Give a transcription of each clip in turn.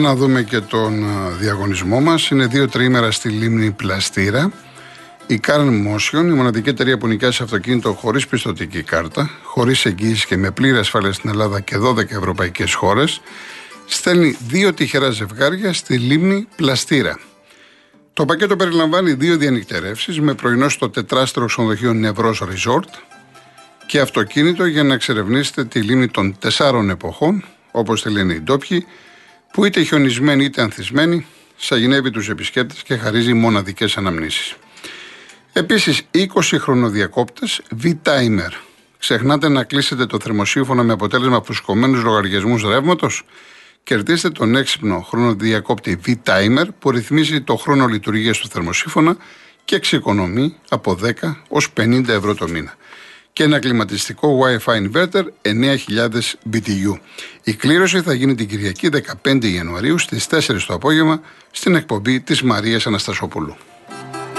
Για να δούμε και τον διαγωνισμό μας. Είναι δύο τρίμερα στη λίμνη Πλαστήρα. Η Car Motion, η μοναδική εταιρεία που νοικιάζει αυτοκίνητο χωρίς πιστοτική κάρτα, χωρίς εγγύηση και με πλήρη ασφάλεια στην Ελλάδα και 12 ευρωπαϊκές χώρες, στέλνει δύο τυχερά ζευγάρια στη λίμνη Πλαστήρα. Το πακέτο περιλαμβάνει δύο διανυκτερεύσεις με πρωινό στο τετράστερο ξενοδοχείο Νευρός Resort και αυτοκίνητο για να εξερευνήσετε τη λίμνη των τεσσάρων εποχών, όπως τη λένε οι ντόπιοι, που είτε χιονισμένη είτε ανθισμένη, σαγηνεύει τους επισκέπτες και χαρίζει μοναδικές αναμνήσεις. Επίσης, 20 χρονοδιακόπτες V-Timer. Ξεχνάτε να κλείσετε το θερμοσύμφωνο με αποτέλεσμα φουσκωμένου λογαριασμούς ρεύματος. Κερδίστε τον έξυπνο χρονοδιακόπτη V-Timer που ρυθμίζει το χρόνο λειτουργίας του θερμοσύφωνα και εξοικονομεί από 10 ως 50 ευρώ το μήνα. Και ένα κλιματιστικό Wi-Fi inverter 9000 BTU. Η κλήρωση θα γίνει την Κυριακή 15 Ιανουαρίου στις 4 το απόγευμα στην εκπομπή της Μαρίας Αναστασοπούλου.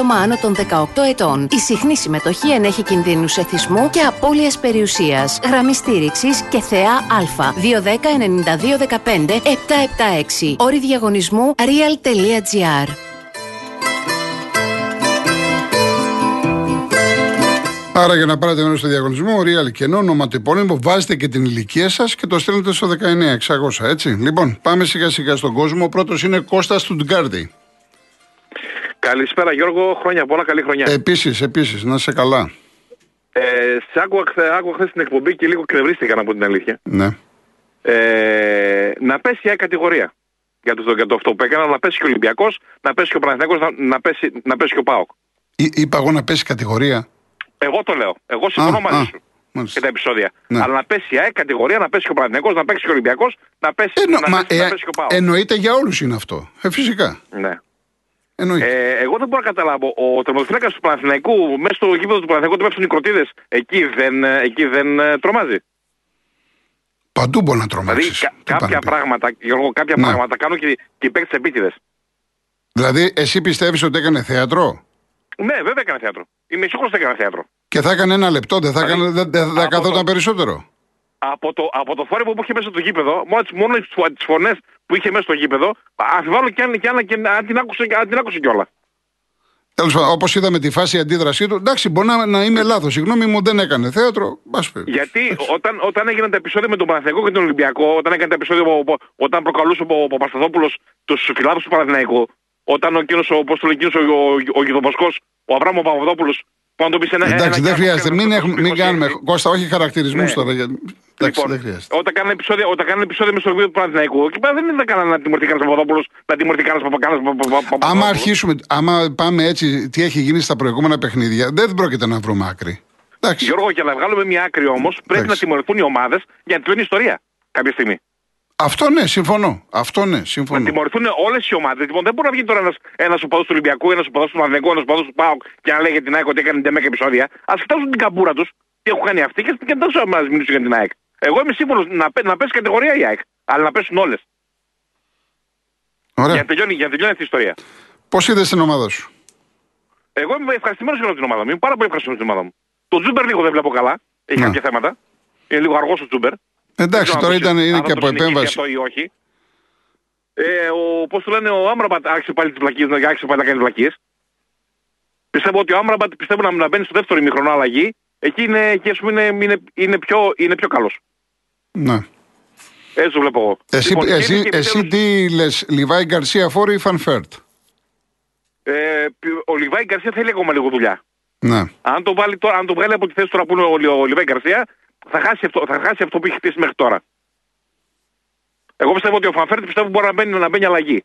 άτομα άνω των 18 ετών. Η συχνή συμμετοχή ενέχει κινδύνους εθισμού και απώλειας περιουσίας. Γραμμή στήριξης και θεά Α. 210-9215-776. Όρη διαγωνισμού real.gr. Άρα για να πάρετε μέρος στο διαγωνισμό, real κενό, ονοματεπώνυμο, βάζετε και την ηλικία σας και το στέλνετε στο 19600, έτσι. Λοιπόν, πάμε σιγά σιγά στον κόσμο. Ο πρώτος είναι Κώστας Στουτγκάρδη. Καλησπέρα Γιώργο, χρόνια πολλά, καλή χρονιά. Επίσης, επίσης, να είσαι καλά. Ε, σε άκουγα, άκουγα χθες την εκπομπή και λίγο κρευρίστηκα να πω την αλήθεια. Ναι. Ε, να πέσει η κατηγορία για, το, για το αυτό που έκανα, να πέσει και ο Ολυμπιακός, να πέσει και ο Παναθηναϊκός, να, να, πέσει, να πέσει και ο Πάοκ. είπα εγώ να πέσει κατηγορία. Εγώ το λέω. Εγώ συμφωνώ μαζί σου. Μάλιστα. Και τα επεισόδια. Ναι. Αλλά να πέσει η ΑΕΚ κατηγορία, να πέσει και ο Παναθηναϊκός, να πέσει και ο Ολυμπιακός, να πέσει, ε, να, μα, πέσει, ε, να πέσει και ο Πάοκ. Εννοείται για όλους είναι αυτό. Ε, φυσικά. Ναι. Ε, εγώ δεν μπορώ να καταλάβω. Ο τερματοφύλακα του Παναθηναϊκού μέσα στο γήπεδο του Παναθηναϊκού του πέφτουν οι κροτίδες. Εκεί δεν, ε, εκεί δεν ε, τρομάζει. Παντού μπορεί να τρομάζει. Δηλαδή κα, κάποια πράγματα, Γιώργο, κάποια ναι. πράγματα κάνουν και, και οι παίκτες επίτηδες. Δηλαδή, εσύ πιστεύεις ότι έκανε θέατρο; Ναι, βέβαια έκανε θέατρο. Είμαι σίγουρος ότι έκανε θέατρο. Και θα έκανε ένα λεπτό, δεν θα, δηλαδή, δεν, δεν θα καθόταν το... περισσότερο; Από το, από το θόρυβο που είχε μέσα στο γήπεδο, μόνο τις φωνές που είχε μέσα στο γήπεδο, αμφιβάλλω και αν, και αν, και αν την άκουσε, αν την άκουσε κιόλας. Τέλος πάντων, όπως είδαμε τη φάση αντίδρασή του, εντάξει, μπορεί να, να είμαι λάθος. Συγγνώμη μου, δεν έκανε θέατρο. Γιατί όταν, όταν έγιναν τα επεισόδια με τον Παναθηναϊκό και τον Ολυμπιακό, όταν έκανε τα επεισόδια όταν προκαλούσε ο, ο Παπασταθόπουλος τους φιλάδου του Παναθηναϊκού, όταν ο κύριο, όπως το λέει ο, ο, ο, ο, ο Αβράμος Παπαδόπουλος Πάνω το ένα, Εντάξει, δεν χρειάζεται. Μην, έχουμε, μην κάνουμε. Κώστα, όχι χαρακτηρισμού ναι. τώρα. Εντάξει, λοιπόν, δεν Όταν κάνανε επεισόδια, όταν κάνανε επεισόδια με στο βιβλίο του Παναθηναϊκού, εκεί πέρα δεν ήταν κανένα να τιμωρηθεί κανένας Παπαδόπουλος, να τιμωρηθεί κανένας Παπαδόπουλος. Άμα αρχίσουμε, άμα πάμε έτσι, τι έχει γίνει στα προηγούμενα παιχνίδια, δεν πρόκειται να βρούμε άκρη. Εντάξει. Γιώργο, για να βγάλουμε μια άκρη όμως, πρέπει να τιμωρηθούν οι ομάδες για να τελειώνει η ιστορία κάποια στιγμή. Αυτό ναι, συμφωνώ. Αυτό ναι, συμφωνώ. Να τιμωρηθούν όλες οι ομάδες. Λοιπόν, δεν μπορεί να βγει τώρα ένας ένας οπαδός του Ολυμπιακού, ένας οπαδός του Μαδενικού, ένας οπαδός του Πάουκ και να λέει για την ΑΕΚ ότι έκανε 10 επεισόδια. Α κοιτάξουν την καμπούρα τους, τι έχουν κάνει αυτοί και δεν να μας μιλήσουν για την ΑΕΚ. Εγώ είμαι σύμφωνος να, να πέσει κατηγορία η ΑΕΚ, αλλά να πέσουν όλες. Για να τελειώνει, για να τελειώνει αυτή η ιστορία. Πώς είδες την ομάδα σου; Εγώ είμαι ευχαριστημένος για την ομάδα μου. Είμαι πάρα πολύ ευχαριστημένος την ομάδα μου. Τον Τζούμπερ λίγο δεν βλέπω καλά. Έχει κάποια θέματα. Είναι λίγο αργός ο Τζούμπερ. Εντάξει, τώρα ήταν, είναι και από επέμβαση. Ή όχι. Ε, ο, πώς του λένε, ο Άμραμπατ άρχισε πάλι τις βλακίες, άρχισε πάλι να κάνει βλακίες. Πιστεύω ότι ο Άμραμπατ πιστεύω να, να μπαίνει στο δεύτερο ημίχρονο αλλαγή. Εκεί είναι, εκεί, είναι, είναι, είναι, πιο, είναι πιο καλός. Ναι. Έτσι το βλέπω εγώ. Εσύ, λοιπόν, εσύ, εσύ τι λες, Λιβάι Γκαρσία φορ ή Φαν Βέερτ; Ε, ο Λιβάι Γκαρσία θέλει ακόμα λίγο δουλειά. Ναι. Αν το, βάλει τώρα, αν το βγάλει από τη θέση τώρα που είναι ο, ο Λιβάι Γκαρσία, θα χάσει, αυτό, θα χάσει αυτό που έχει χτίσει μέχρι τώρα. Εγώ πιστεύω ότι ο Φαν Βέερτ πιστεύω μπορεί να μπαίνει, να μπαίνει αλλαγή.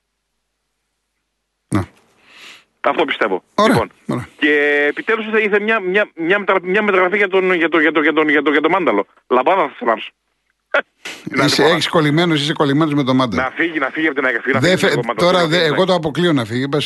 Ναι. Αυτό πιστεύω. Ωραία, λοιπόν, ωραία. Και επιτέλους ήρθε μια, μια, μια, μια μεταγραφή για τον, για τον, για τον, για τον, για τον, για τον Μάνταλο. Λαμπάδα θα σ' ανάψω. Είσαι έξι κολλημένος, είσαι κολλημένος με τον Μάνταλο. Να φύγει, να φύγει από την ΑΕΚ. Δεν φε... Τώρα δε, εγώ το αποκλείω να φύγει, πε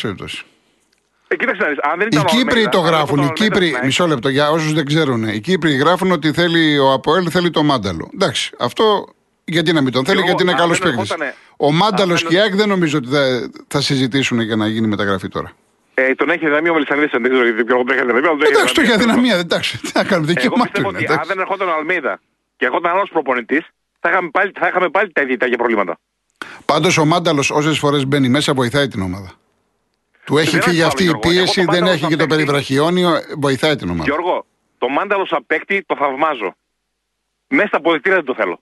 ε, κοίταξε, αν δεν οι Κύπροι το γράφουν. Οι Κύπροι, μισό λεπτό για όσους δεν ξέρουν. Οι Κύπροι γράφουν ότι θέλει ο Αποέλ θέλει το μάνταλο. Εντάξει, αυτό γιατί να μην τον θέλει, γιατί είναι καλός παίκτης. Ο Μάνταλος και η ΑΕΚ δεν νομίζω ότι θα, θα συζητήσουν για να γίνει μεταγραφή τώρα. Ε, τον έχει αδυναμία ο Μελισανίδη, δεν ξέρω γιατί τον έχει αδυναμία. Εντάξει, το έχει αδυναμία, εντάξει. Τι να κάνουμε, δικαίωμά του. Αν δεν ερχόταν ο Αλμίδα και ερχόταν άλλος προπονητής, θα είχαμε πάλι, θα είχαμε πάλι τα ίδια προβλήματα. Πάντως ο Μάνταλος όσε φορές μπαίνει μέσα βοηθάει την ομάδα. Του έχει φύγει αυτή η πίεση, δεν έχει και το περιβραχιόνιο, βοηθάει την ομάδα. Γιώργο, το Μάνταλος σαν παίκτη το θαυμάζω. Μέσα στα αποδητήρια δεν το θέλω.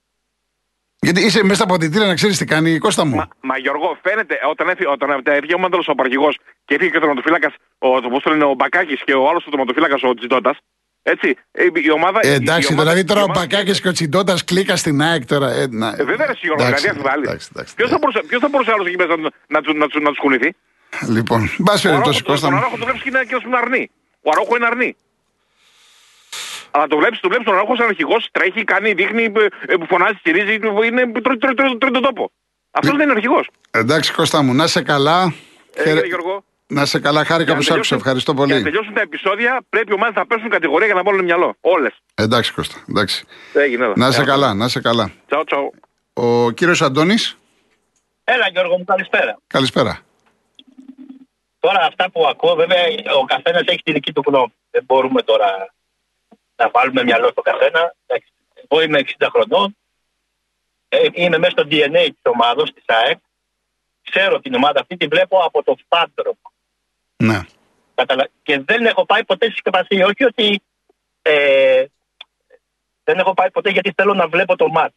Γιατί είσαι μέσα στα αποδητήρια να ξέρεις τι κάνει, Κώστα μου. Μα, μα Γιώργο, φαίνεται όταν έφυγε, όταν έφυγε ο Μάνταλος ο απαρχηγός και έφυγε και ο τερματοφύλακας, ο, το, το λένε, ο Μπακάκης και ο άλλος ο τερματοφύλακας ο Τζιντότα. Έτσι, ε, η ομάδα. Ε, εντάξει, η ομάδα, δηλαδή τώρα ο Μπακάκης και ο Τσιντότα κλίκα στην ΑΕΚ τώρα. Ε, να... ε, βέβαια, Γιώργο, δηλαδή αφιβάλλει. Ποιος θα μπορούσε, ποιος θα μπορούσε άλλος εκεί μέσα να, να, να, να, να του κουνηθεί. Λοιπόν, μπα περιπτώσει, Κώστα. Ο Αρόχο το βλέπεις και είναι και αρνή. Ο Αρόχο είναι αρνή. Αλλά το βλέπει το βλέπεις τον Αρόχο σαν αρχηγός, τρέχει, κάνει, δείχνει, ε, ε, φωνάζει, στηρίζει, είναι τρώει τον τόπο. Αυτός δεν είναι αρχηγός. Εντάξει, Κώστα μου, να σε καλά. Ε, Γιώργο. Να σε καλά, χάρηκα που σ' άκουσα. Ευχαριστώ πολύ. Για να τελειώσουν τα επεισόδια, πρέπει οι ομάδες να πέσουν κατηγορία για να βάλουν μυαλό. Όλες. Εντάξει, Κώστα. Εντάξει. Έγινε, να σε καλά, να σε καλά. Τσαου, τσαου. Ο κύριος Αντώνης; Έλα, Γιώργο μου, καλησπέρα. Καλησπέρα. Τώρα αυτά που ακούω, βέβαια, ο καθένας έχει τη δική του γνώμη. Δεν μπορούμε τώρα να βάλουμε μυαλό στο καθένα. Εγώ είμαι 60 χρονών. Ε, είμαι μέσα στο DNA της ομάδα, της ΑΕΚ. Ξέρω την ομάδα αυτή, τη βλέπω από το φάντρο. Ναι. Και δεν έχω πάει ποτέ στη συσκευασία. Όχι ότι ε, δεν έχω πάει ποτέ γιατί θέλω να βλέπω το μάτς.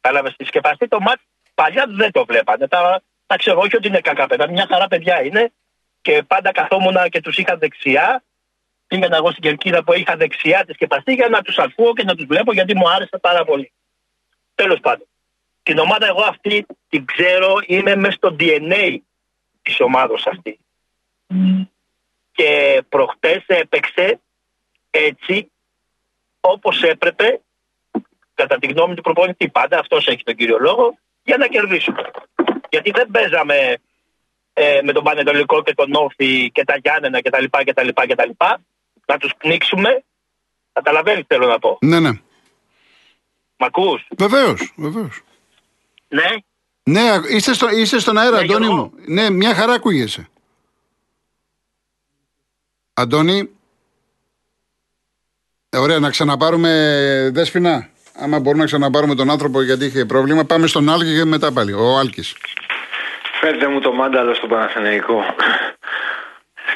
Κατάλαβες στη συσκευαστή το μάτς παλιά δεν το βλέπανε. Τα, τα ξέρω, όχι ότι είναι κακά παιδιά. Μια χαρά παιδιά είναι και πάντα καθόμουν και τους είχα δεξιά. Πήγαινα εγώ στην κερκίδα που είχα δεξιά τη σκεπαστή για να τους ακούω και να τους βλέπω γιατί μου άρεσε πάρα πολύ. Τέλος πάντων. Την ομάδα εγώ αυτή την ξέρω, είμαι μέσα στο DNA της ομάδα αυτή. Και προχτές έπαιξε έτσι όπως έπρεπε κατά τη γνώμη του προπονητή. Πάντα αυτός έχει τον κύριο λόγο για να κερδίσουμε. Γιατί δεν παίζαμε ε, με τον Πανετολικό και τον Όφη και τα Γιάννενα κτλ. κτλ, κτλ να τους πνίξουμε. Καταλαβαίνεις θέλω να πω. Ναι, ναι. Μ' ακούς; Βεβαίως, βεβαίως. Ναι. Ναι, είστε, στο, είστε στον αέρα, ναι, Αντώνη μου. Ναι, μια χαρά ακούγεσαι. Αντώνη. Ε, ωραία, να ξαναπάρουμε δέσποινα. Άμα μπορούμε να ξαναπάρουμε τον άνθρωπο γιατί είχε πρόβλημα, πάμε στον Άλκη και μετά πάλι. Ο Άλκης. Φέρτε μου το μάνταλο στο Παναθηναϊκό.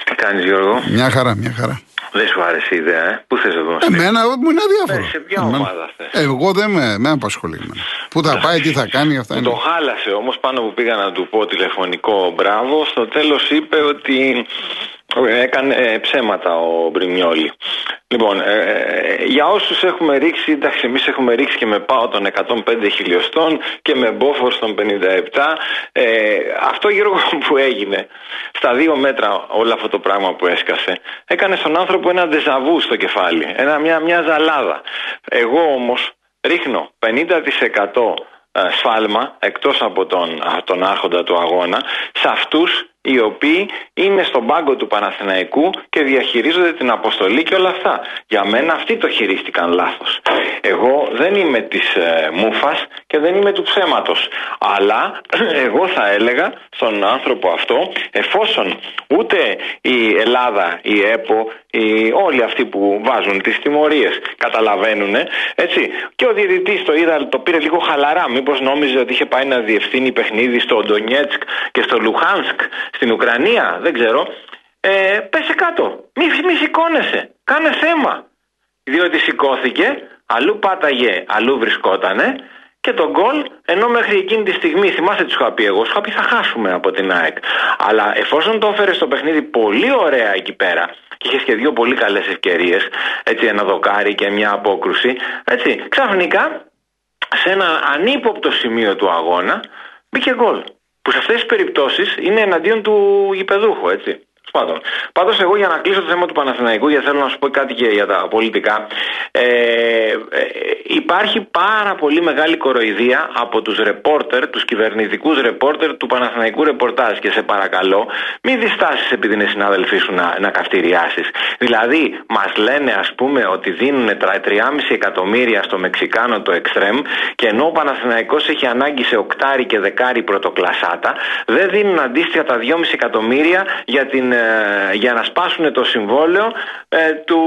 Τι κάνεις Γιώργο; Μια χαρά, μια χαρά. Δεν σου άρεσε η ιδέα, ε; Πού θες εδώ. Εμένα μου είναι αδιάφορο. Ε, σε ποια ομάδα θες; Εγώ δεν με, με απασχολεί. Πού θα πάει, τι θα κάνει, αυτά είναι. Το χάλασε όμως πάνω που πήγα να του πω τηλεφωνικό μπράβο. Στο τέλος είπε ότι έκανε ε, ψέματα ο Μπριμιόλη. Λοιπόν, ε, ε, για όσους έχουμε ρίξει, εντάξει, εμείς έχουμε ρίξει και με πάω των 105 χιλιοστών και με μπόφορ των 57. Ε, αυτό γύρω που έγινε στα δύο μέτρα όλο αυτό το πράγμα που έσκασε, έκανε στον άνθρωπο ένα ντεζαβού στο κεφάλι. Ένα, μια, μια ζαλάδα. Εγώ όμως ρίχνω 50% σφάλμα εκτός από τον, τον άρχοντα του αγώνα σε αυτούς οι οποίοι είναι στον πάγκο του Παναθηναϊκού και διαχειρίζονται την αποστολή και όλα αυτά. Για μένα αυτοί το χειρίστηκαν λάθος. Εγώ δεν είμαι της ε, μούφας και δεν είμαι του ψέματος. Αλλά εγώ θα έλεγα στον άνθρωπο αυτό εφόσον ούτε η Ελλάδα, η ΕΠΟ, οι, όλοι αυτοί που βάζουν τις τιμωρίες καταλαβαίνουν έτσι και ο διαιτητής το είδα το πήρε λίγο χαλαρά μήπως νόμιζε ότι είχε πάει να διευθύνει παιχνίδι στο Ντονιέτσκ και στο Λουχάνσκ στην Ουκρανία, δεν ξέρω, ε, πέσε κάτω. Μη, μη σηκώνεσαι. Κάνε θέμα. Διότι σηκώθηκε, αλλού πάταγε, αλλού βρισκότανε και τον γκολ, ενώ μέχρι εκείνη τη στιγμή, θυμάστε του είχα πει εγώ, σου είχα πει θα χάσουμε από την ΑΕΚ. Αλλά εφόσον το έφερε στο παιχνίδι πολύ ωραία εκεί πέρα και είχες και δύο πολύ καλές ευκαιρίες, έτσι ένα δοκάρι και μια απόκρουση, έτσι, ξαφνικά σε ένα ανύποπτο σημείο του αγώνα μπήκε γκολ που σε αυτές τις περιπτώσεις είναι εναντίον του γηπεδούχου, έτσι. Πάντων. Πάντως, εγώ για να κλείσω το θέμα του Παναθηναϊκού, γιατί θέλω να σου πω κάτι και για τα πολιτικά. Ε, ε, υπάρχει πάρα πολύ μεγάλη κοροϊδία από τους ρεπόρτερ, τους κυβερνητικούς ρεπόρτερ του Παναθηναϊκού ρεπορτάζ. Και σε παρακαλώ, μην διστάσεις επειδή είναι συνάδελφοί σου να, να καυτηριάσεις. Δηλαδή, μας λένε, ας πούμε, ότι δίνουν 3,5 εκατομμύρια στο Μεξικάνο το Εξτρέμ και ενώ ο Παναθηναϊκός έχει ανάγκη σε οκτάρι και δεκάρι πρωτοκλασάτα, δεν δίνουν αντίστοιχα τα 2,5 εκατομμύρια για την ε, για να σπάσουν το συμβόλαιο ε, του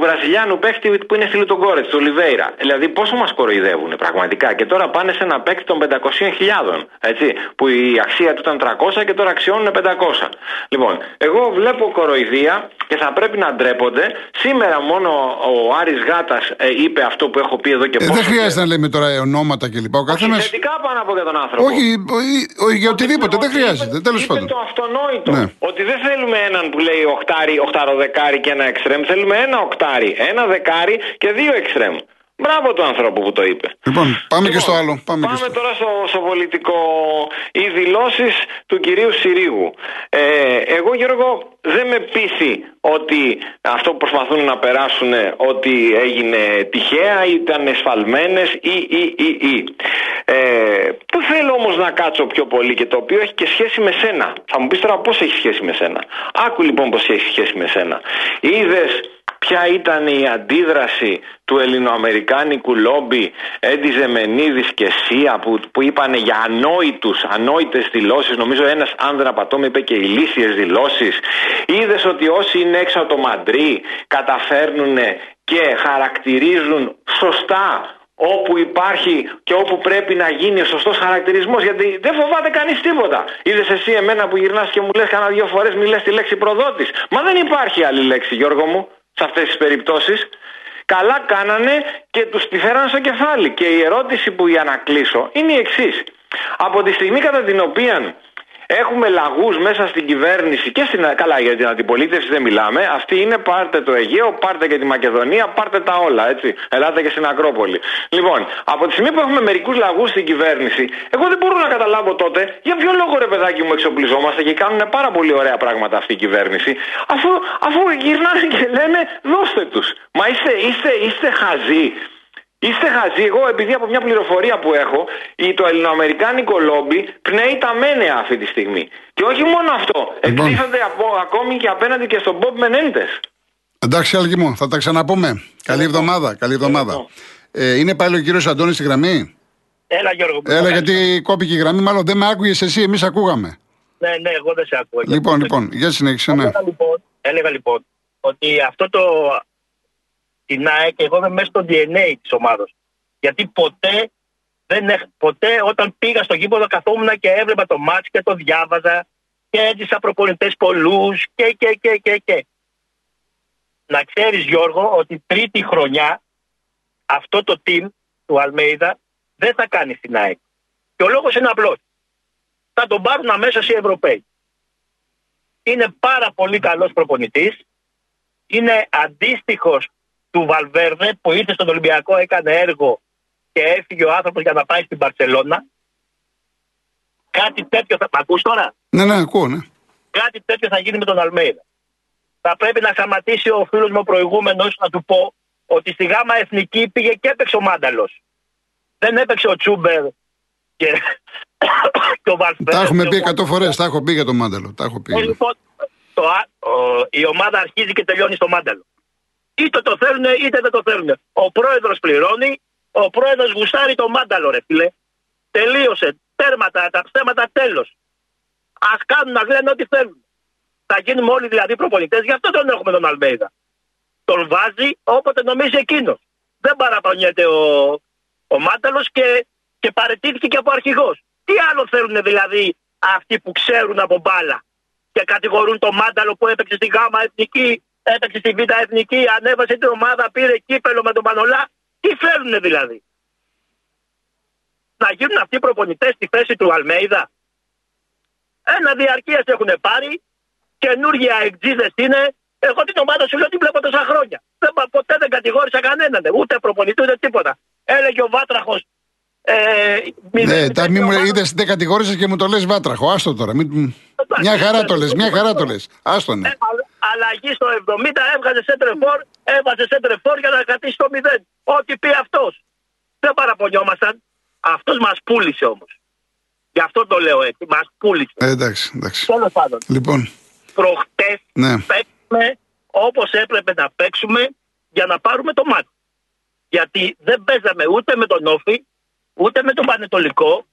Βραζιλιάνου παίκτη που είναι φίλο τον Κόρετς, του Ολιβέηρα. Δηλαδή πόσο μας κοροϊδεύουν πραγματικά; Και τώρα πάνε σε ένα παίκτη των 500.000, έτσι, που η αξία του ήταν 300 και τώρα αξιώνουν 500. Λοιπόν, εγώ βλέπω κοροϊδία και θα πρέπει να ντρέπονται. Σήμερα μόνο ο Άρης Γάτας ε, είπε αυτό που έχω πει εδώ και ε, Δεν χρειάζεται να λέμε τώρα ονόματα κλπ. Ο καθένας... θετικά πάνω από για τον άνθρωπο. Όχι, για οτιδήποτε, δεν χρειάζεται. Τέλος πάντων. το αυτονόητο. Ναι. Ότι δεν θέλουμε έναν που λέει οχτάρι, οχταροδεκάρι και ένα εξτρέμ. Θέλουμε ένα οκτάρι, ένα δεκάρι και δύο εξτρέμ. Μπράβο του ανθρώπου που το είπε. Λοιπόν, πάμε και στο λοιπόν, άλλο. Πάμε, πάμε τώρα στο, στο, πολιτικό. Οι δηλώσεις του κυρίου Συρίγου. Ε, εγώ, Γιώργο, δεν με πείθει ότι αυτό που προσπαθούν να περάσουν ότι έγινε τυχαία, ήταν εσφαλμένες ή, ή, ή, ή. Ε, που θέλω όμως να κάτσω πιο πολύ και το οποίο έχει και σχέση με σένα. Θα μου πεις τώρα πώς έχει σχέση με σένα. Άκου λοιπόν πώς έχει σχέση με σένα. Είδες ποια ήταν η αντίδραση του ελληνοαμερικάνικου λόμπι Έντι Ζεμενίδης και Σία που, που είπαν για ανόητους, ανόητες δηλώσεις νομίζω ένας αν δεν απατώμε είπε και ηλίθιες δηλώσεις είδες ότι όσοι είναι έξω από το Μαντρί καταφέρνουν και χαρακτηρίζουν σωστά όπου υπάρχει και όπου πρέπει να γίνει ο σωστός χαρακτηρισμός, γιατί δεν φοβάται κανείς τίποτα. Είδες εσύ εμένα που γυρνάς και μου λες κανένα δύο φορές μιλέ τη λέξη προδότης. Μα δεν υπάρχει άλλη λέξη, Γιώργο μου σε αυτές τις περιπτώσεις. Καλά κάνανε και τους τη φέραν στο κεφάλι. Και η ερώτηση που για να κλείσω είναι η εξής. Από τη στιγμή κατά την οποία Έχουμε λαγούς μέσα στην κυβέρνηση και στην. Καλά, για την αντιπολίτευση δεν μιλάμε. Αυτή είναι πάρτε το Αιγαίο, πάρτε και τη Μακεδονία, πάρτε τα όλα, έτσι. Ελάτε και στην Ακρόπολη. Λοιπόν, από τη στιγμή που έχουμε μερικούς λαγούς στην κυβέρνηση, εγώ δεν μπορώ να καταλάβω τότε για ποιο λόγο ρε παιδάκι μου εξοπλιζόμαστε και κάνουν πάρα πολύ ωραία πράγματα αυτή η κυβέρνηση, αφού, αφού γυρνάνε και λένε δώστε τους. Μα είστε, είστε, είστε χαζοί. Είστε χαζοί. Εγώ, επειδή από μια πληροφορία που έχω, το ελληνοαμερικάνικο λόμπι πνέει τα μένεα αυτή τη στιγμή. Και όχι μόνο αυτό. Λοιπόν. Εκτίθενται ακόμη και απέναντι και στον Μπομπ Μενέντε. Εντάξει, Αλγημό, θα τα ξαναπούμε. Καλή εβδομάδα. Καλή εβδομάδα. Ε, είναι πάλι ο κύριος Αντώνης στη γραμμή; Έλα, Γιώργο. Έλα, γιατί κόπηκε η γραμμή. Μάλλον δεν με άκουγες εσύ, εμείς ακούγαμε. Ναι, ναι, εγώ δεν σε ακούω. Λοιπόν, λοιπόν, για συνέχισε, ναι. Έλεγα λοιπόν, έλεγα λοιπόν ότι αυτό το την ΑΕΚ, εγώ είμαι μέσα στο DNA της ομάδα. Γιατί ποτέ, δεν, ποτέ όταν πήγα στο γήπεδο καθόμουν και έβλεπα το μάτς και το διάβαζα και έζησα προπονητές πολλούς και, και, και, και, και. Να ξέρεις Γιώργο ότι τρίτη χρονιά αυτό το team του Αλμέιδα δεν θα κάνει στην ΑΕΚ. Και ο λόγος είναι απλός. Θα τον πάρουν αμέσως οι Ευρωπαίοι. Είναι πάρα πολύ καλός προπονητής. Είναι αντίστοιχος του Βαλβέρδε που ήρθε στον Ολυμπιακό, έκανε έργο και έφυγε ο άνθρωπος για να πάει στην Παρσελώνα. Κάτι τέτοιο θα. Μ' ακούς τώρα; Ναι, ναι, ακούω, ναι. Κάτι τέτοιο θα γίνει με τον Αλμέιδα. Θα πρέπει να σταματήσει ο φίλος μου προηγούμενος να του πω ότι στη γάμα εθνική πήγε και έπαιξε ο Μάνταλος. Δεν έπαιξε ο Τσούμπερ και, και ο Βαλβέρδε. Τα έχουμε πει 100 φορές, τα έχω πει για τον Μάνταλο. Τα έχω πει. Ε, λοιπόν, το, ο, η ομάδα αρχίζει και τελειώνει στο Μάνταλο. Είτε το θέλουν είτε δεν το θέλουν. Ο πρόεδρος πληρώνει, ο πρόεδρος γουστάρει το μάνταλο, ρε φίλε. Τελείωσε. Τέρματα, τα ψέματα τέλος. Α κάνουν να λένε ό,τι θέλουν. Θα γίνουμε όλοι δηλαδή προπονητές, γι' αυτό τον έχουμε τον Αλμέιδα. Τον βάζει όποτε νομίζει εκείνος. Δεν παραπονιέται ο, ο Μάνταλος και, και παρετήθηκε και από αρχηγός. Τι άλλο θέλουν δηλαδή αυτοί που ξέρουν από μπάλα και κατηγορούν τον Μάνταλο που έπαιξε στη γάμα εθνική έπαιξε στη Β' Εθνική, ανέβασε την ομάδα, πήρε κύπελο με τον Πανολά. Τι φέρνουν δηλαδή; Να γίνουν αυτοί οι προπονητές στη θέση του Αλμέιδα; Ένα διαρκείας έχουν πάρει, καινούργια εκτζίδε είναι. Εγώ την ομάδα σου λέω την βλέπω τόσα χρόνια. Δεν, ποτέ δεν κατηγόρησα κανέναν, ούτε προπονητή ούτε τίποτα. Έλεγε ο Βάτραχος, Ε, ναι, τα μη μου είδες δεν κατηγόρησες και μου το λες βάτραχο. Άστο τώρα. Μη... Μια χαρά το λες, μια χαρά το λες. Άστο ναι. Ε, αλλαγή στο 70 έβγαζε σέντρεφορ, έβαζε σέντρεφορ για να κρατήσει το 0. Ό,τι πει αυτός. Δεν παραπονιόμασταν. Αυτός μας πούλησε όμως. Γι' αυτό το λέω έτσι. Μας πούλησε. Ε, εντάξει, εντάξει. Τέλος πάντων. Λοιπόν. Προχτές ναι. παίξουμε όπως έπρεπε να παίξουμε για να πάρουμε το μάτι. Γιατί δεν παίζαμε ούτε με τον Όφη, ούτε με τον Πανετολικό,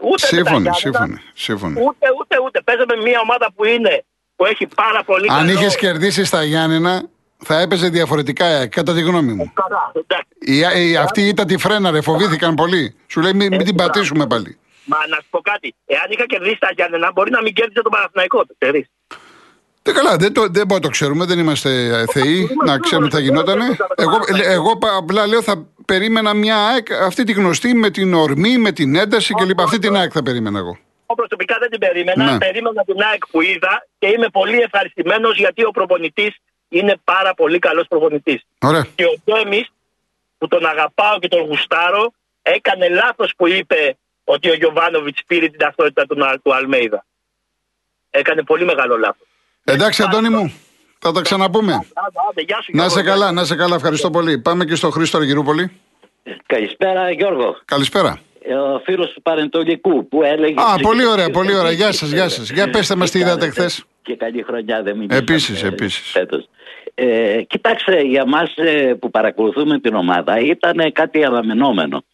ούτε σύμφωνοι, με σύμφωνοι, σύμφωνοι. Ούτε, ούτε, ούτε. Παίζαμε μια ομάδα που είναι, που έχει πάρα πολύ Αν είχες κερδίσει στα Γιάννενα, θα έπαιζε διαφορετικά, ε, κατά τη γνώμη μου. Καλά, η, αυτή ήταν τη φρέναρε, φοβήθηκαν πολύ. Σου λέει μην, μην την πατήσουμε πάλι. Μα να σου πω κάτι. Εάν είχα κερδίσει τα Γιάννενα, μπορεί να μην κέρδισε τον Παναθηναϊκό. Το ξέρεις. Δεν καλά, δεν, το, δεν μπορούμε να το ξέρουμε, δεν είμαστε θεοί να ξέρουμε τι θα γινόταν. Εγώ, εγώ απλά λέω θα περίμενα μια ΑΕΚ αυτή τη γνωστή με την ορμή, με την ένταση κλπ. Αυτή την ΑΕΚ θα περίμενα εγώ. Εγώ προσωπικά δεν την περίμενα. Ναι. Περίμενα την ΑΕΚ που είδα και είμαι πολύ ευχαριστημένος γιατί ο προπονητής είναι πάρα πολύ καλός προπονητής. Και ο Ντέμι που τον αγαπάω και τον γουστάρω έκανε λάθος που είπε ότι ο Γιωβάνοβιτς πήρε την ταυτότητα του, του Αλμέιδα. Έκανε πολύ μεγάλο λάθος. Εντάξει, Αντώνη μου, θα τα ξαναπούμε. Να σε καλά, να σε καλά. Ευχαριστώ πολύ. Πάμε και στο Χρήστο Αργυρούπολη. Καλησπέρα, Γιώργο. Καλησπέρα. Ε, ο φίλος του Παρεντολικού που έλεγε. Α, πολύ ωραία, πολύ ωραία. Γεια σας, γεια σας. Για πέστε μας τι είδατε χθες. Και καλή χρονιά δεν μην Επίσης, επίσης. Ε, κοιτάξτε, για μας ε, που παρακολουθούμε την ομάδα ήταν κάτι αναμενόμενο.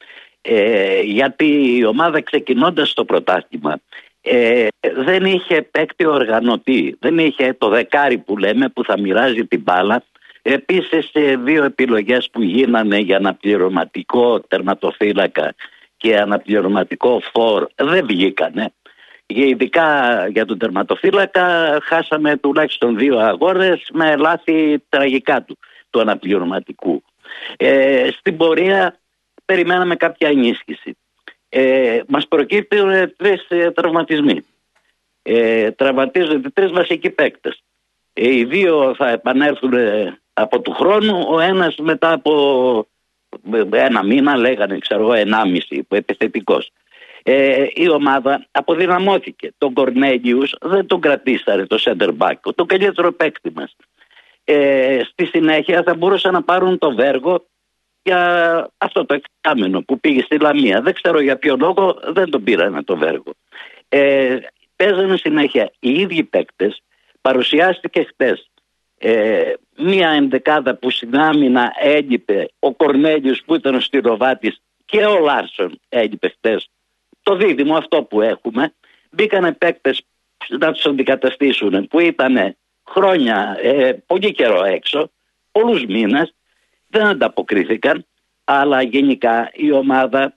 Ε, γιατί η ομάδα ξεκινώντας το πρωτάθλημα ε, δεν είχε παίκτη οργανωτή. Δεν είχε το δεκάρι που λέμε που θα μοιράζει την μπάλα. Επίσης δύο επιλογές που γίνανε για αναπληρωματικό τερματοφύλακα και αναπληρωματικό φόρ δεν βγήκανε. Ειδικά για τον τερματοφύλακα χάσαμε τουλάχιστον δύο αγώνες με λάθη τραγικά του, του αναπληρωματικού. Ε, στην πορεία περιμέναμε κάποια ενίσχυση. Ε, μας προκύπτουν τρεις ε, τραυματισμοί. Ε, τραυματίζονται τρεις βασικοί παίκτες. Ε, οι δύο θα επανέλθουν ε, από του χρόνου, ο ένας μετά από ένα μήνα, λέγανε ξέρω εγώ, ενάμιση, επιθετικός. Ε, η ομάδα αποδυναμώθηκε. Τον Κορνέλιους δεν τον κρατήσαρε το center back, το καλύτερο παίκτη μας. Ε, στη συνέχεια θα μπορούσαν να πάρουν το Βέργο για αυτό το εξάμενο που πήγε στη Λαμία. Δεν ξέρω για ποιο λόγο δεν τον πήραν το Βέργο. Ε, παίζανε συνέχεια οι ίδιοι παίκτες. Παρουσιάστηκε χτες ε, μία ενδεκάδα που στην άμυνα έλειπε ο Κορνέλιος που ήταν ο Στυροβάτης και ο Λάρσον έλειπε χτες. Το δίδυμο αυτό που έχουμε μπήκανε παίκτες να τους αντικαταστήσουν που ήταν χρόνια, ε, πολύ καιρό έξω, πολλούς μήνες δεν ανταποκρίθηκαν, αλλά γενικά η ομάδα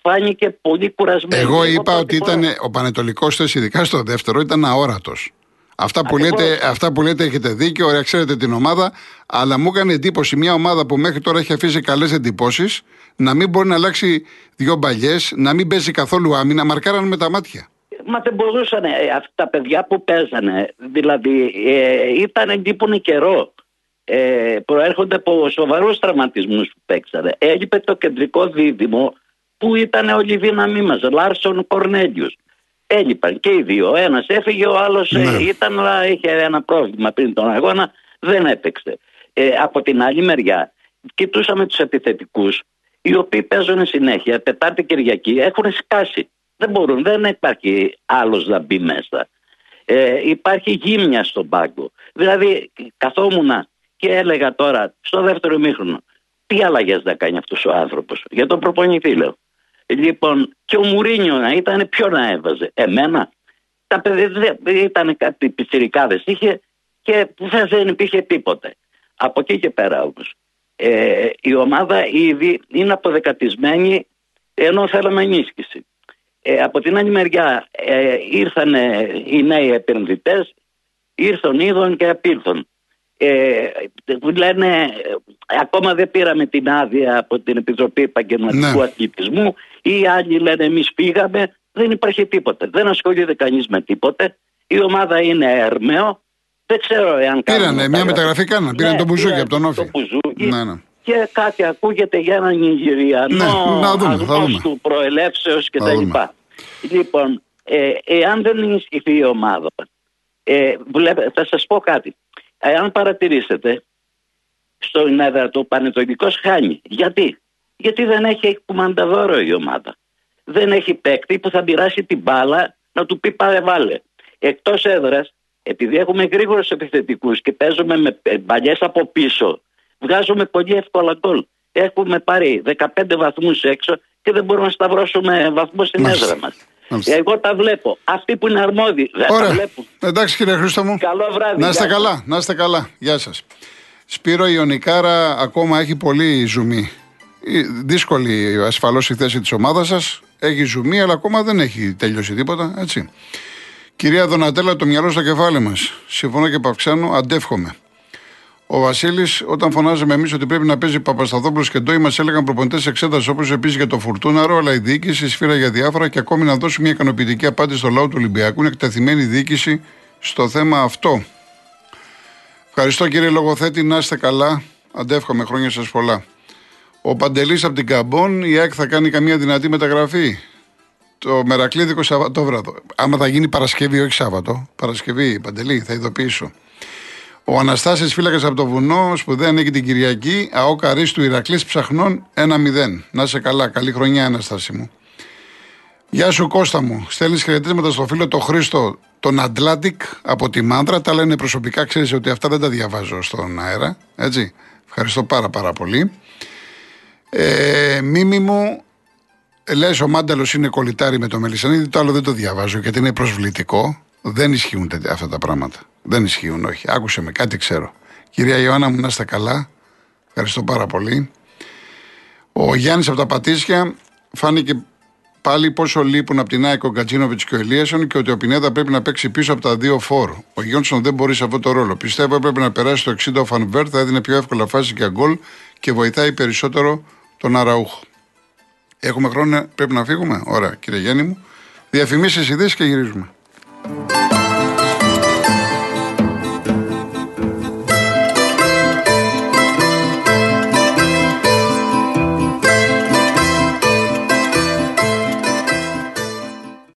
φάνηκε πολύ κουρασμένη. Εγώ είπα ότι ήταν ο Πανετολικός θέση, ειδικά στο δεύτερο, ήταν αόρατος. Αυτά που, λέτε, αυτά που λέτε έχετε δίκιο, ωραία, ξέρετε την ομάδα, αλλά μου έκανε εντύπωση μια ομάδα που μέχρι τώρα έχει αφήσει καλές εντυπώσεις να μην μπορεί να αλλάξει δύο μπαλιές, να μην παίζει καθόλου άμυνα, μαρκάραν με τα μάτια. Μα δεν μπορούσαν αυτά τα παιδιά που παίζανε. Δηλαδή ε, ήταν εντύπωνε καιρό ε, προέρχονται από σοβαρούς τραυματισμούς που παίξανε. Έλειπε το κεντρικό δίδυμο που ήταν ο δύναμή μα, Λάρσον Κορνέλιου. Έλειπαν και οι δύο. Ένας έφυγε, ο άλλος ε, ναι. ήταν, αλλά είχε ένα πρόβλημα πριν τον αγώνα, δεν έπαιξε. Ε, από την άλλη μεριά, κοιτούσαμε τους επιθετικούς, οι οποίοι παίζουν συνέχεια, Τετάρτη Κυριακή, έχουν σκάσει. Δεν μπορούν, δεν υπάρχει άλλος να μπει μέσα. Ε, υπάρχει γύμνια στον πάγκο. Δηλαδή, καθόμουν και έλεγα τώρα, στο δεύτερο μήχρονο, τι αλλαγέ θα κάνει αυτός ο άνθρωπος. Για τον προπονητή, λέω. Λοιπόν, και ο Μουρίνιο να ήταν, ποιο να έβαζε. Εμένα. Τα παιδιά ήταν κάτι πιτσιρικάδες είχε και δεν υπήρχε τίποτε. Από εκεί και πέρα όμως. Ε, η ομάδα ήδη είναι αποδεκατισμένη ενώ θέλαμε ενίσχυση. Ε, από την άλλη μεριά ε, ήρθαν οι νέοι επενδυτές, ήρθαν είδων και απήλθον ε, λένε ακόμα δεν πήραμε την άδεια από την Επιτροπή Επαγγελματικού ναι. Αθλητισμού ή άλλοι λένε εμείς πήγαμε δεν υπάρχει τίποτε δεν ασχολείται κανείς με τίποτε η ομάδα είναι έρμεο δεν ξέρω εάν Πήρανε μια μεταγραφή κάνανε, πήραν ναι, τον Μπουζούκι από τον Όφη. Το Μπουζούκι. Ναι, ναι. και κάτι ακούγεται για έναν Νιγηριανό Ναι, να δούμε, θα δούμε. αγνώστου προελεύσεως Θα κτλ. δούμε. Λοιπόν, ε, εάν δεν ενισχυθεί η ομάδα, ε, βλέπε- θα σας πω κάτι. Εάν παρατηρήσετε, στον έδρα του Πανετολικός χάνει. Γιατί; Γιατί δεν έχει κουμανταδόρο η ομάδα. Δεν έχει παίκτη που θα πειράσει την μπάλα να του πει πάρε βάλε. Εκτός έδρας, επειδή έχουμε γρήγορους επιθετικούς και παίζουμε με παλιές από πίσω, βγάζουμε πολύ εύκολα γκολ. Έχουμε πάρει 15 βαθμούς έξω και δεν μπορούμε να σταυρώσουμε βαθμούς στην Μάλιστα. έδρα μας. Μάλιστα. Εγώ τα βλέπω. Αυτοί που είναι αρμόδιοι δεν τα Ωραία. βλέπουν. Εντάξει κύριε Χρήστο μου. Καλό βράδυ. Να είστε Γεια σας. καλά, να είστε καλά. Γεια σας. Σπύρο η Ιωνικάρα ακόμα έχει πολύ ζουμί. Ε, Δύσκολη ασφαλώς η θέση της ομάδας σας. Έχει ζουμί αλλά ακόμα δεν έχει τελειώσει τίποτα. Έτσι. Κυρία Δονατέλα, το μυαλό στο κεφάλι μας. Συμφωνώ και Παυξάνου, αντεύχομαι. Ο Βασίλης, όταν φωνάζαμε εμείς ότι πρέπει να παίζει Παπασταθόπουλος και Ντόι, μας έλεγαν προπονητές εξέτασης όπως επίσης για το Φουρτούναρο, αλλά η διοίκηση σφύρα για διάφορα και ακόμη να δώσει μια ικανοποιητική απάντηση στο λαό του Ολυμπιακού. Είναι εκτεθειμένη η διοίκηση στο θέμα αυτό. Ευχαριστώ κύριε Λογοθέτη, να είστε καλά. Αντεύχομαι χρόνια σας πολλά. Ο Παντελής από την Καμπόν, η ΑΕΚ θα κάνει καμία δυνατή μεταγραφή. Το μερακλείδικο Σαββατόβραδο. Άμα θα γίνει Παρασκευή, όχι Σάββατο. Παρασκευή, Παντελή, θα ειδοποιήσω. Ο Αναστάσης φύλακας από το βουνό, σπουδαία ανήκει την Κυριακή. ΑΟ Καρί του Ηρακλής Ψαχνών 1-0. Να σε καλά. Καλή χρονιά, Αναστάση μου. Γεια σου Κώστα μου. Στέλνεις χαιρετίσματα στο φίλο το Χρήστο τον Ατλάντικ από τη Μάντρα. Τα λένε προσωπικά, ξέρεις ότι αυτά δεν τα διαβάζω στον αέρα. Έτσι. Ευχαριστώ πάρα πάρα πολύ. Ε, μίμη μου, λες ο Μάνταλος είναι κολλητάρι με το Μελισανίδη. Το άλλο δεν το διαβάζω γιατί είναι προσβλητικό. Δεν ισχύουν τέτοια- αυτά τα πράγματα. Δεν ισχύουν, όχι. Άκουσε με, κάτι ξέρω. Κυρία Ιωάννα μου, να είστε καλά. Ευχαριστώ πάρα πολύ. Ο Γιάννης από τα Πατήσια φάνηκε πάλι πόσο λείπουν από την ΑΕΚ ο Γκατζίνοβιτς και ο Ελίασον και ότι ο Πινέδα πρέπει να παίξει πίσω από τα δύο φόρ. Ο Γιόνσον δεν μπορεί σε αυτό το ρόλο. Πιστεύω έπρεπε να περάσει το 60 ο Φανβέρ, θα έδινε πιο εύκολα φάση για γκολ και βοηθάει περισσότερο τον Αραούχο. Έχουμε χρόνο, πρέπει να φύγουμε; Ωραία, κύριε Γιάννη μου. Διαφημίσεις, ειδήσεις και γυρίζουμε.